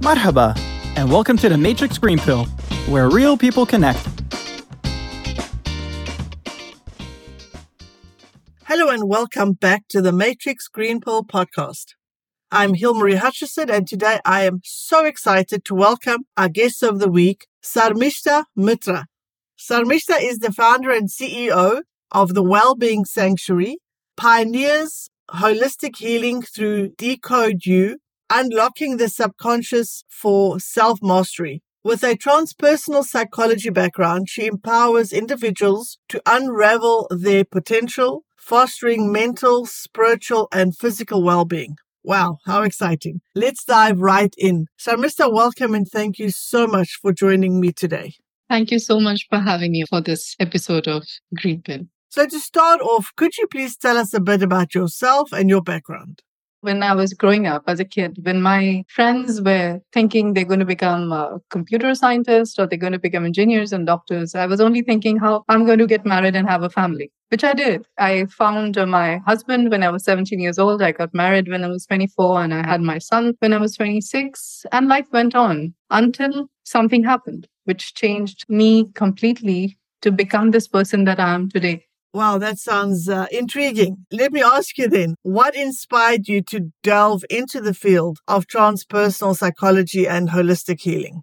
Marhaba, and welcome to the Matrix Green Pill, where real people connect. Hello and welcome back to the Matrix Green Pill podcast. I'm Hilmarie Hutchison, and today I am so excited to welcome our guest of the week, Sarmistha Mitra. Sarmistha is the founder and CEO of the Wellbeing Sanctuary, pioneers holistic healing through Decode You, unlocking the subconscious for self mastery. With a transpersonal psychology background, she empowers individuals to unravel their potential, fostering mental, spiritual, and physical well being. Wow, how exciting. Let's dive right in. So, Mr. welcome and thank you so much for joining me today. Thank you so much for having me for this episode of Green Pill. So, to start off, could you please tell us a bit about yourself and your background? When I was growing up as a kid, when my friends were thinking they're going to become a computer scientist or they're going to become engineers and doctors, I was only thinking how I'm going to get married and have a family, which I did. I found my husband when I was 17 years old. I got married when I was 24 and I had my son when I was 26 and life went on until something happened, which changed me completely to become this person that I am today. Wow, that sounds uh, intriguing. Let me ask you then, what inspired you to delve into the field of transpersonal psychology and holistic healing?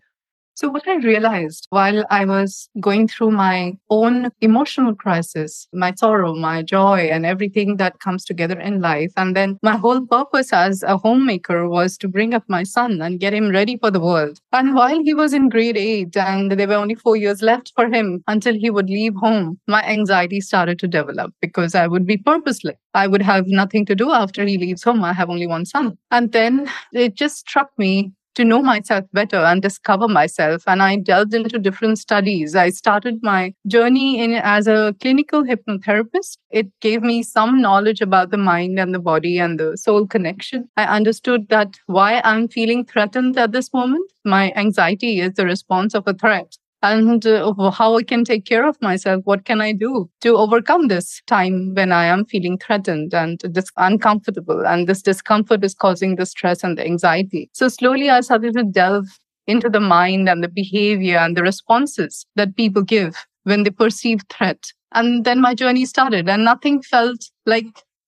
So, what I realized while I was going through my own emotional crisis, my sorrow, my joy, and everything that comes together in life, and then my whole purpose as a homemaker was to bring up my son and get him ready for the world. And while he was in grade eight and there were only four years left for him until he would leave home, my anxiety started to develop because I would be purposeless. I would have nothing to do after he leaves home. I have only one son. And then it just struck me to know myself better and discover myself. And I delved into different studies. I started my journey in as a clinical hypnotherapist. It gave me some knowledge about the mind and the body and the soul connection. I understood that why I'm feeling threatened at this moment. My anxiety is the response of a threat and uh, how I can take care of myself. What can I do to overcome this time when I am feeling threatened and dis- uncomfortable? And this discomfort is causing the stress and the anxiety. So slowly I started to delve into the mind and the behavior and the responses that people give when they perceive threat. And then my journey started and nothing felt like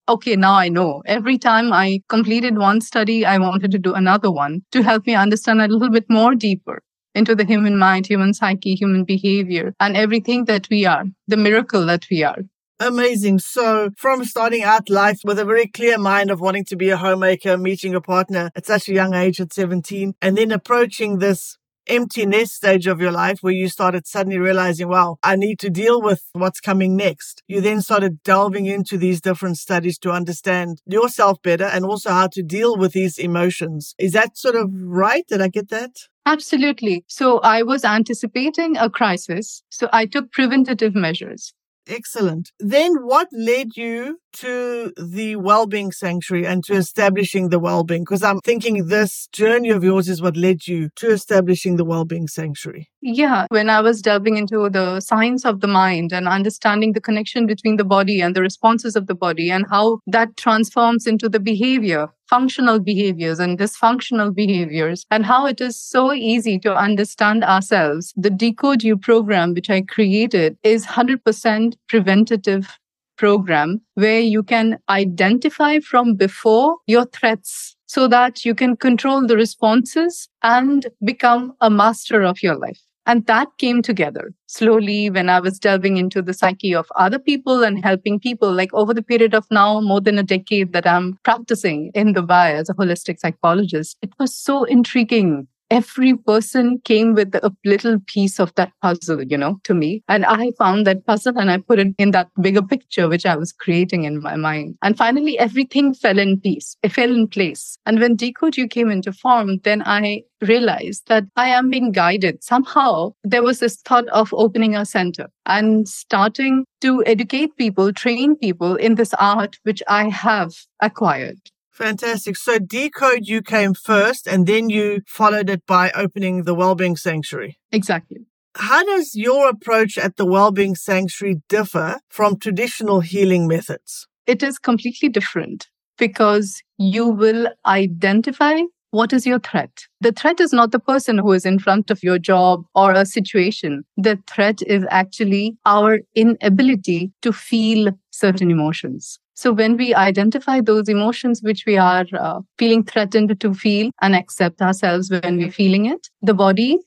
okay, now I know. Every time I completed one study, I wanted to do another one to help me understand a little bit more deeper into the human mind, human psyche, human behavior, and everything that we are, the miracle that we are. Amazing. So, from starting out life with a very clear mind of wanting to be a homemaker, meeting a partner at such a young age at 17, and then approaching this empty nest stage of your life where you started suddenly realizing, wow, I need to deal with what's coming next. You then started delving into these different studies to understand yourself better and also how to deal with these emotions. Is that sort of right? Did I get that? Absolutely. So I was anticipating a crisis. So I took preventative measures. Excellent. Then what led you to the well-being Sanctuary and to establishing the well-being? Because I'm thinking this journey of yours is what led you to establishing the well-being Sanctuary. Yeah. When I was delving into the science of the mind and understanding the connection between the body and the responses of the body and how that transforms into the behavior functional behaviors and dysfunctional behaviors and how it is so easy to understand ourselves. The Decode You program, which I created, is 100% preventative program where you can identify from before your threats so that you can control the responses and become a master of your life. And that came together slowly when I was delving into the psyche of other people and helping people. Like over the period of now more than a decade that I'm practicing in Dubai as a holistic psychologist, it was so intriguing every person came with a little piece of that puzzle, you know, to me. And I found that puzzle and I put it in that bigger picture, which I was creating in my mind. And finally, everything fell in peace. It fell in place. And when Decode You came into form, then I realized that I am being guided. Somehow there was this thought of opening a center and starting to educate people, train people in this art, which I have acquired. Fantastic. So Decode you came first and then you followed it by opening the Wellbeing Sanctuary. Exactly. How does your approach at the Wellbeing Sanctuary differ from traditional healing methods? It is completely different because you will identify what is your threat? The threat is not the person who is in front of your job or a situation. The threat is actually our inability to feel certain emotions. So when we identify those emotions which we are uh, feeling threatened to feel and accept ourselves when we're feeling it, the body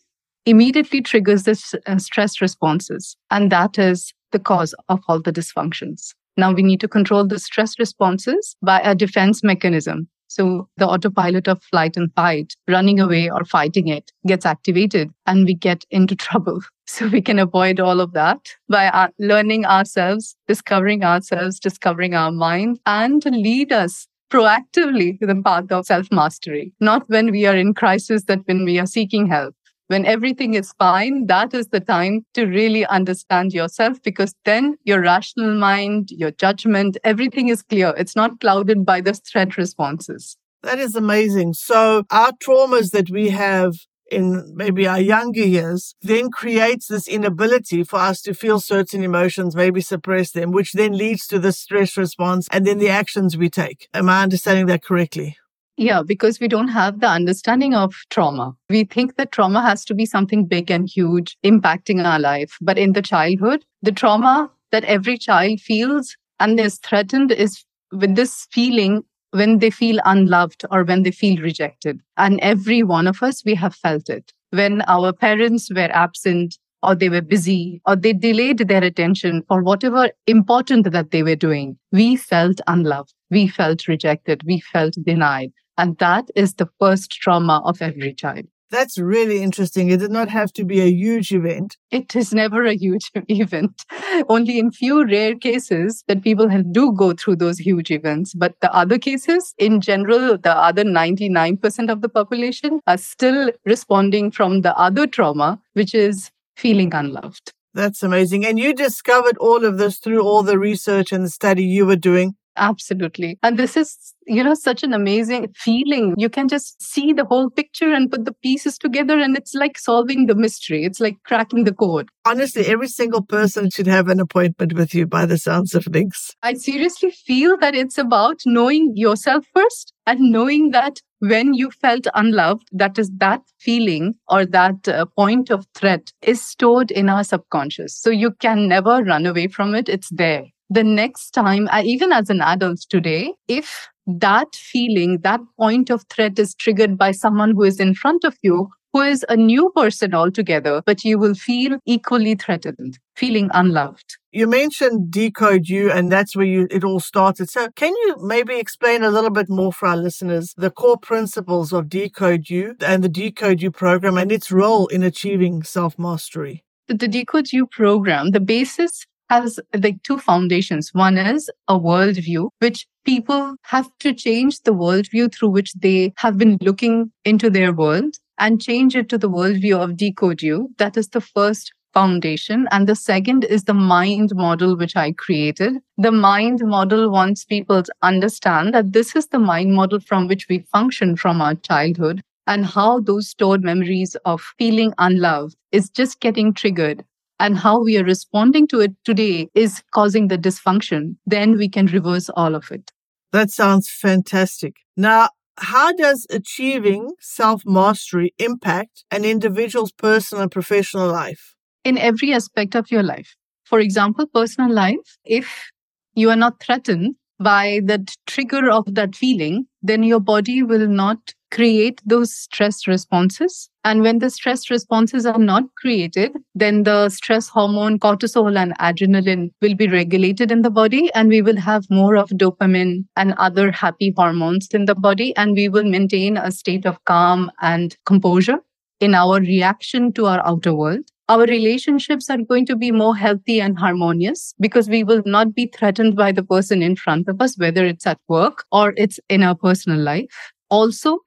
immediately triggers this uh, stress responses. And that is the cause of all the dysfunctions. Now we need to control the stress responses by a defense mechanism. So the autopilot of flight and fight, running away or fighting it gets activated and we get into trouble. So we can avoid all of that by learning ourselves, discovering ourselves, discovering our mind and lead us proactively to the path of self mastery, not when we are in crisis, that when we are seeking help. When everything is fine, that is the time to really understand yourself because then your rational mind, your judgment, everything is clear. It's not clouded by the threat responses. That is amazing. So our traumas that we have in maybe our younger years then creates this inability for us to feel certain emotions, maybe suppress them, which then leads to the stress response and then the actions we take. Am I understanding that correctly? Yeah, because we don't have the understanding of trauma. We think that trauma has to be something big and huge, impacting our life. But in the childhood, the trauma that every child feels and is threatened is with this feeling when they feel unloved or when they feel rejected. And every one of us, we have felt it. When our parents were absent, or they were busy, or they delayed their attention for whatever important that they were doing, we felt unloved. We felt rejected. We felt denied. And that is the first trauma of every child. That's really interesting. It did not have to be a huge event. It is never a huge event. Only in few rare cases that people do go through those huge events. But the other cases, in general, the other 99% of the population are still responding from the other trauma, which is feeling unloved. That's amazing. And you discovered all of this through all the research and the study you were doing. Absolutely. And this is, you know, such an amazing feeling. You can just see the whole picture and put the pieces together, and it's like solving the mystery. It's like cracking the code. Honestly, every single person should have an appointment with you by the sounds of things. I seriously feel that it's about knowing yourself first and knowing that when you felt unloved, that is that feeling or that uh, point of threat is stored in our subconscious. So you can never run away from it. It's there the next time, uh, even as an adult today, if that feeling, that point of threat is triggered by someone who is in front of you, who is a new person altogether, but you will feel equally threatened, feeling unloved. You mentioned Decode You, and that's where you, it all started. So, can you maybe explain a little bit more for our listeners the core principles of Decode You and the Decode You program and its role in achieving self mastery? The Decode You program, the basis has like two foundations. One is a worldview, which people have to change the worldview through which they have been looking into their world and change it to the worldview of decode you. That is the first foundation. And the second is the mind model, which I created. The mind model wants people to understand that this is the mind model from which we function from our childhood and how those stored memories of feeling unloved is just getting triggered and how we are responding to it today is causing the dysfunction, then we can reverse all of it. That sounds fantastic. Now, how does achieving self mastery impact an individual's personal and professional life? In every aspect of your life. For example, personal life, if you are not threatened by the trigger of that feeling, then your body will not create those stress responses. And when the stress responses are not created, then the stress hormone cortisol and adrenaline will be regulated in the body, and we will have more of dopamine and other happy hormones in the body, and we will maintain a state of calm and composure in our reaction to our outer world. Our relationships are going to be more healthy and harmonious because we will not be threatened by the person in front of us, whether it's at work or it's in our personal life. Also,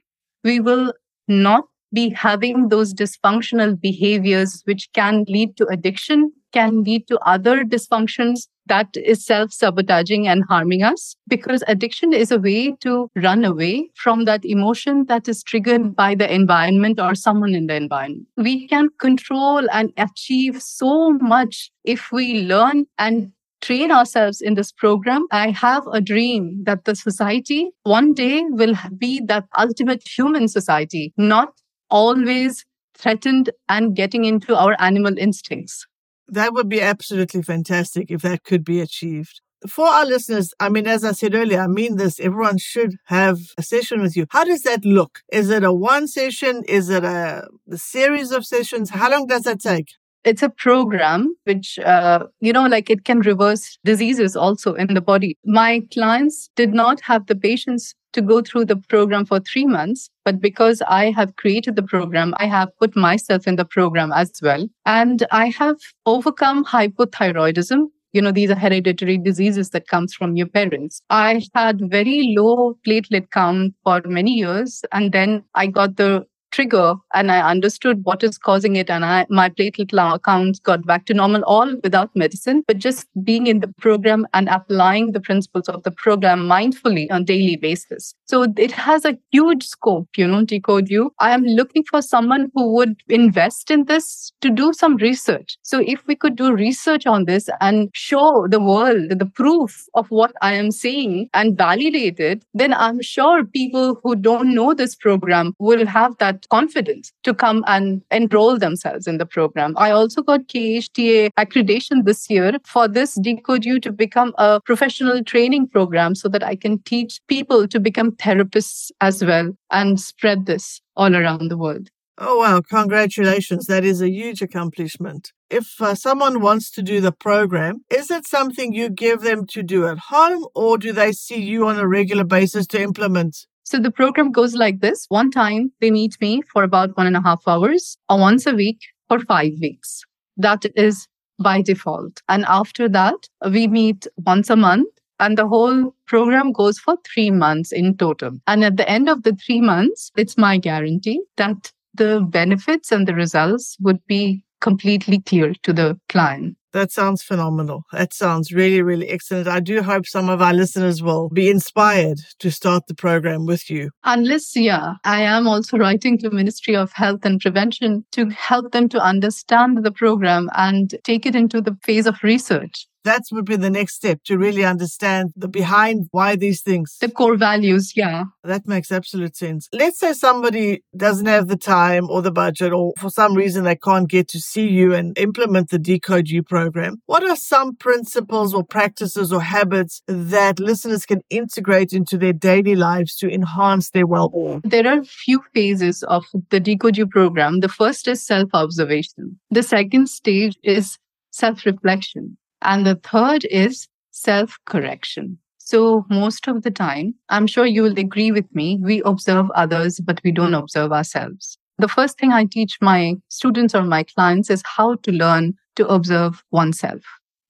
we will not be having those dysfunctional behaviors, which can lead to addiction, can lead to other dysfunctions that is self sabotaging and harming us because addiction is a way to run away from that emotion that is triggered by the environment or someone in the environment. We can control and achieve so much if we learn and train ourselves in this program, I have a dream that the society one day will be that ultimate human society, not always threatened and getting into our animal instincts. That would be absolutely fantastic if that could be achieved. For our listeners, I mean, as I said earlier, I mean this, everyone should have a session with you. How does that look? Is it a one session? Is it a, a series of sessions? How long does that take? It's a program which uh, you know like it can reverse diseases also in the body. My clients did not have the patience to go through the program for 3 months but because i have created the program i have put myself in the program as well. And i have overcome hypothyroidism. You know these are hereditary diseases that comes from your parents. I had very low platelet count for many years and then i got the trigger and I understood what is causing it. And I, my platelet counts got back to normal, all without medicine, but just being in the program and applying the principles of the program mindfully on daily basis. So it has a huge scope, you know, decode you. I am looking for someone who would invest in this to do some research. So if we could do research on this and show the world the proof of what I am saying and validate it, then I'm sure people who don't know this program will have that confidence to come and enroll themselves in the program. I also got KHDA accreditation this year for this Decode You to become a professional training program so that I can teach people to become therapists as well and spread this all around the world. Oh, wow. Congratulations. That is a huge accomplishment. If uh, someone wants to do the program, is it something you give them to do at home or do they see you on a regular basis to implement? So the program goes like this. One time they meet me for about one and a half hours or once a week for five weeks. That is by default. And after that, we meet once a month and the whole program goes for three months in total. And at the end of the three months, it's my guarantee that the benefits and the results would be completely clear to the client. That sounds phenomenal. That sounds really, really excellent. I do hope some of our listeners will be inspired to start the program with you. Unless, yeah, I am also writing to Ministry of Health and Prevention to help them to understand the program and take it into the phase of research that would be the next step to really understand the behind why these things. The core values, yeah. That makes absolute sense. Let's say somebody doesn't have the time or the budget, or for some reason they can't get to see you and implement the Decode You program. What are some principles or practices or habits that listeners can integrate into their daily lives to enhance their well-being? There are a few phases of the Decode You program. The first is self-observation. The second stage is self-reflection. And the third is self correction. So, most of the time, I'm sure you will agree with me, we observe others, but we don't observe ourselves. The first thing I teach my students or my clients is how to learn to observe oneself.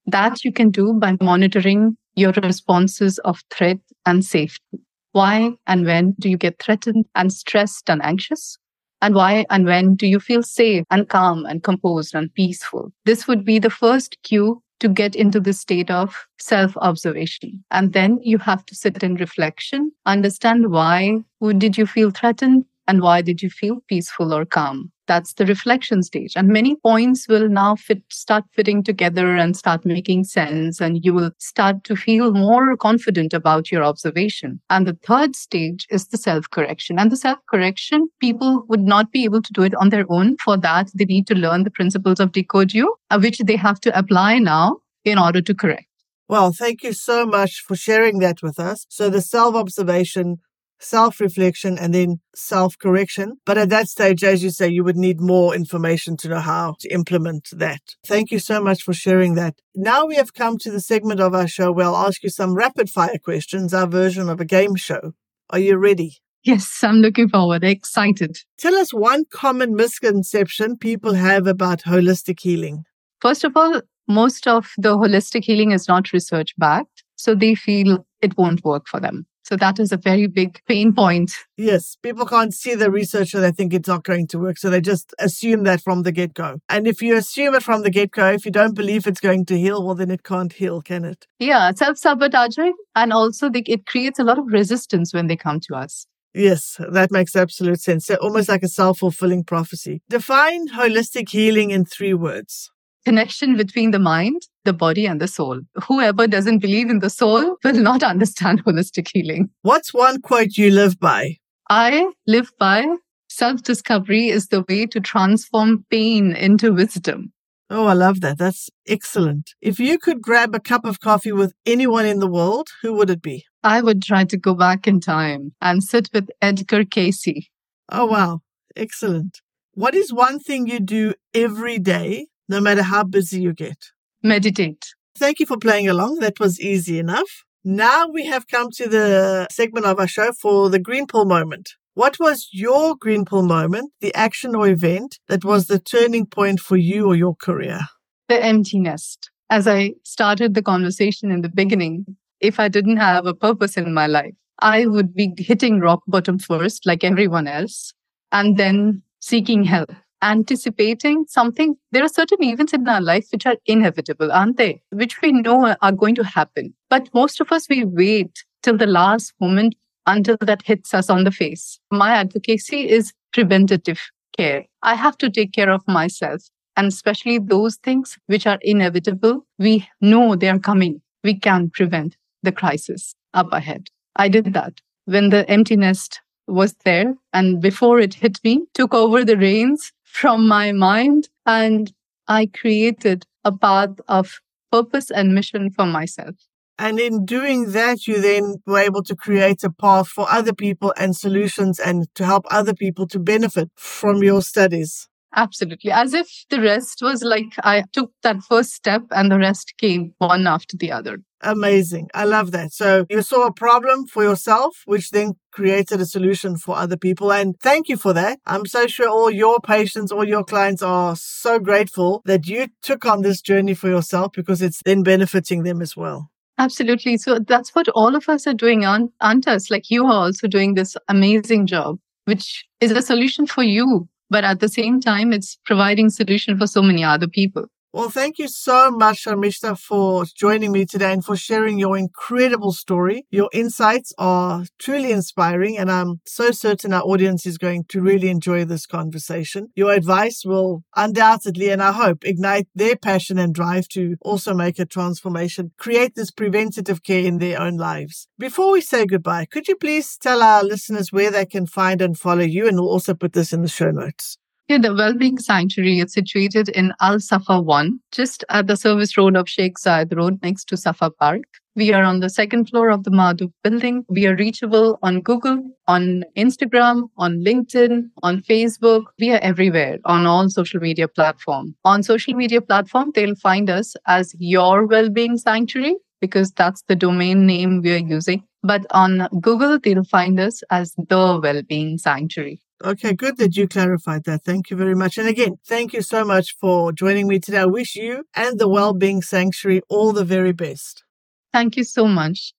That you can do by monitoring your responses of threat and safety. Why and when do you get threatened and stressed and anxious? And why and when do you feel safe and calm and composed and peaceful? This would be the first cue to get into the state of self observation. And then you have to sit in reflection, understand why did you feel threatened and why did you feel peaceful or calm? That's the reflection stage. And many points will now fit, start fitting together and start making sense. And you will start to feel more confident about your observation. And the third stage is the self correction. And the self correction, people would not be able to do it on their own. For that, they need to learn the principles of Decode You, uh, which they have to apply now in order to correct. Well, thank you so much for sharing that with us. So the self observation self reflection and then self correction. But at that stage, as you say, you would need more information to know how to implement that. Thank you so much for sharing that. Now we have come to the segment of our show where I'll ask you some rapid fire questions, our version of a game show. Are you ready? Yes, I'm looking forward. Excited. Tell us one common misconception people have about holistic healing. First of all, most of the holistic healing is not research backed. So they feel it won't work for them. So that is a very big pain point. Yes, people can't see the research so they think it's not going to work. So they just assume that from the get go. And if you assume it from the get go, if you don't believe it's going to heal, well, then it can't heal, can it? Yeah, self sabotaging. And also, they, it creates a lot of resistance when they come to us. Yes, that makes absolute sense. So almost like a self fulfilling prophecy. Define holistic healing in three words connection between the mind, the body, and the soul. Whoever doesn't believe in the soul will not understand holistic healing. What's one quote you live by? I live by self discovery is the way to transform pain into wisdom. Oh, I love that. That's excellent. If you could grab a cup of coffee with anyone in the world, who would it be? I would try to go back in time and sit with Edgar Cayce. Oh, wow. Excellent. What is one thing you do every day, no matter how busy you get? Meditate. Thank you for playing along. That was easy enough. Now we have come to the segment of our show for the green pill moment. What was your green pill moment, the action or event that was the turning point for you or your career? The empty nest. As I started the conversation in the beginning, if I didn't have a purpose in my life, I would be hitting rock bottom first, like everyone else, and then seeking help, anticipating something. There are certain events in our life which are inevitable, aren't they? Which we know are going to happen. But most of us, we wait till the last moment until that hits us on the face. My advocacy is preventative care. I have to take care of myself and especially those things which are inevitable. We know they are coming. We can prevent the crisis up ahead. I did that when the empty nest was there and before it hit me, took over the reins from my mind and I created a path of purpose and mission for myself. And in doing that, you then were able to create a path for other people and solutions and to help other people to benefit from your studies. Absolutely. As if the rest was like I took that first step and the rest came one after the other. Amazing. I love that. So you saw a problem for yourself, which then created a solution for other people. And thank you for that. I'm so sure all your patients, all your clients are so grateful that you took on this journey for yourself because it's then benefiting them as well. Absolutely. So that's what all of us are doing, aren't, aren't us? Like you are also doing this amazing job, which is a solution for you. But at the same time, it's providing solution for so many other people. Well, thank you so much, Sarmistha, for joining me today and for sharing your incredible story. Your insights are truly inspiring, and I'm so certain our audience is going to really enjoy this conversation. Your advice will undoubtedly, and I hope, ignite their passion and drive to also make a transformation, create this preventative care in their own lives. Before we say goodbye, could you please tell our listeners where they can find and follow you? And we'll also put this in the show notes. Yeah, the Wellbeing Sanctuary is situated in Al Safa 1, just at the service road of Sheikh Zayed Road next to Safa Park. We are on the second floor of the Madhu building. We are reachable on Google, on Instagram, on LinkedIn, on Facebook. We are everywhere on all social media platforms. On social media platform, they'll find us as Your Wellbeing Sanctuary because that's the domain name we are using. But on Google, they'll find us as The Wellbeing Sanctuary. Okay, good that you clarified that. Thank you very much. And again, thank you so much for joining me today. I wish you and the Wellbeing Sanctuary all the very best. Thank you so much.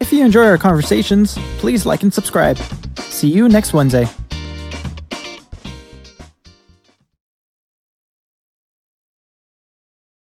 If you enjoy our conversations, please like and subscribe. See you next Wednesday.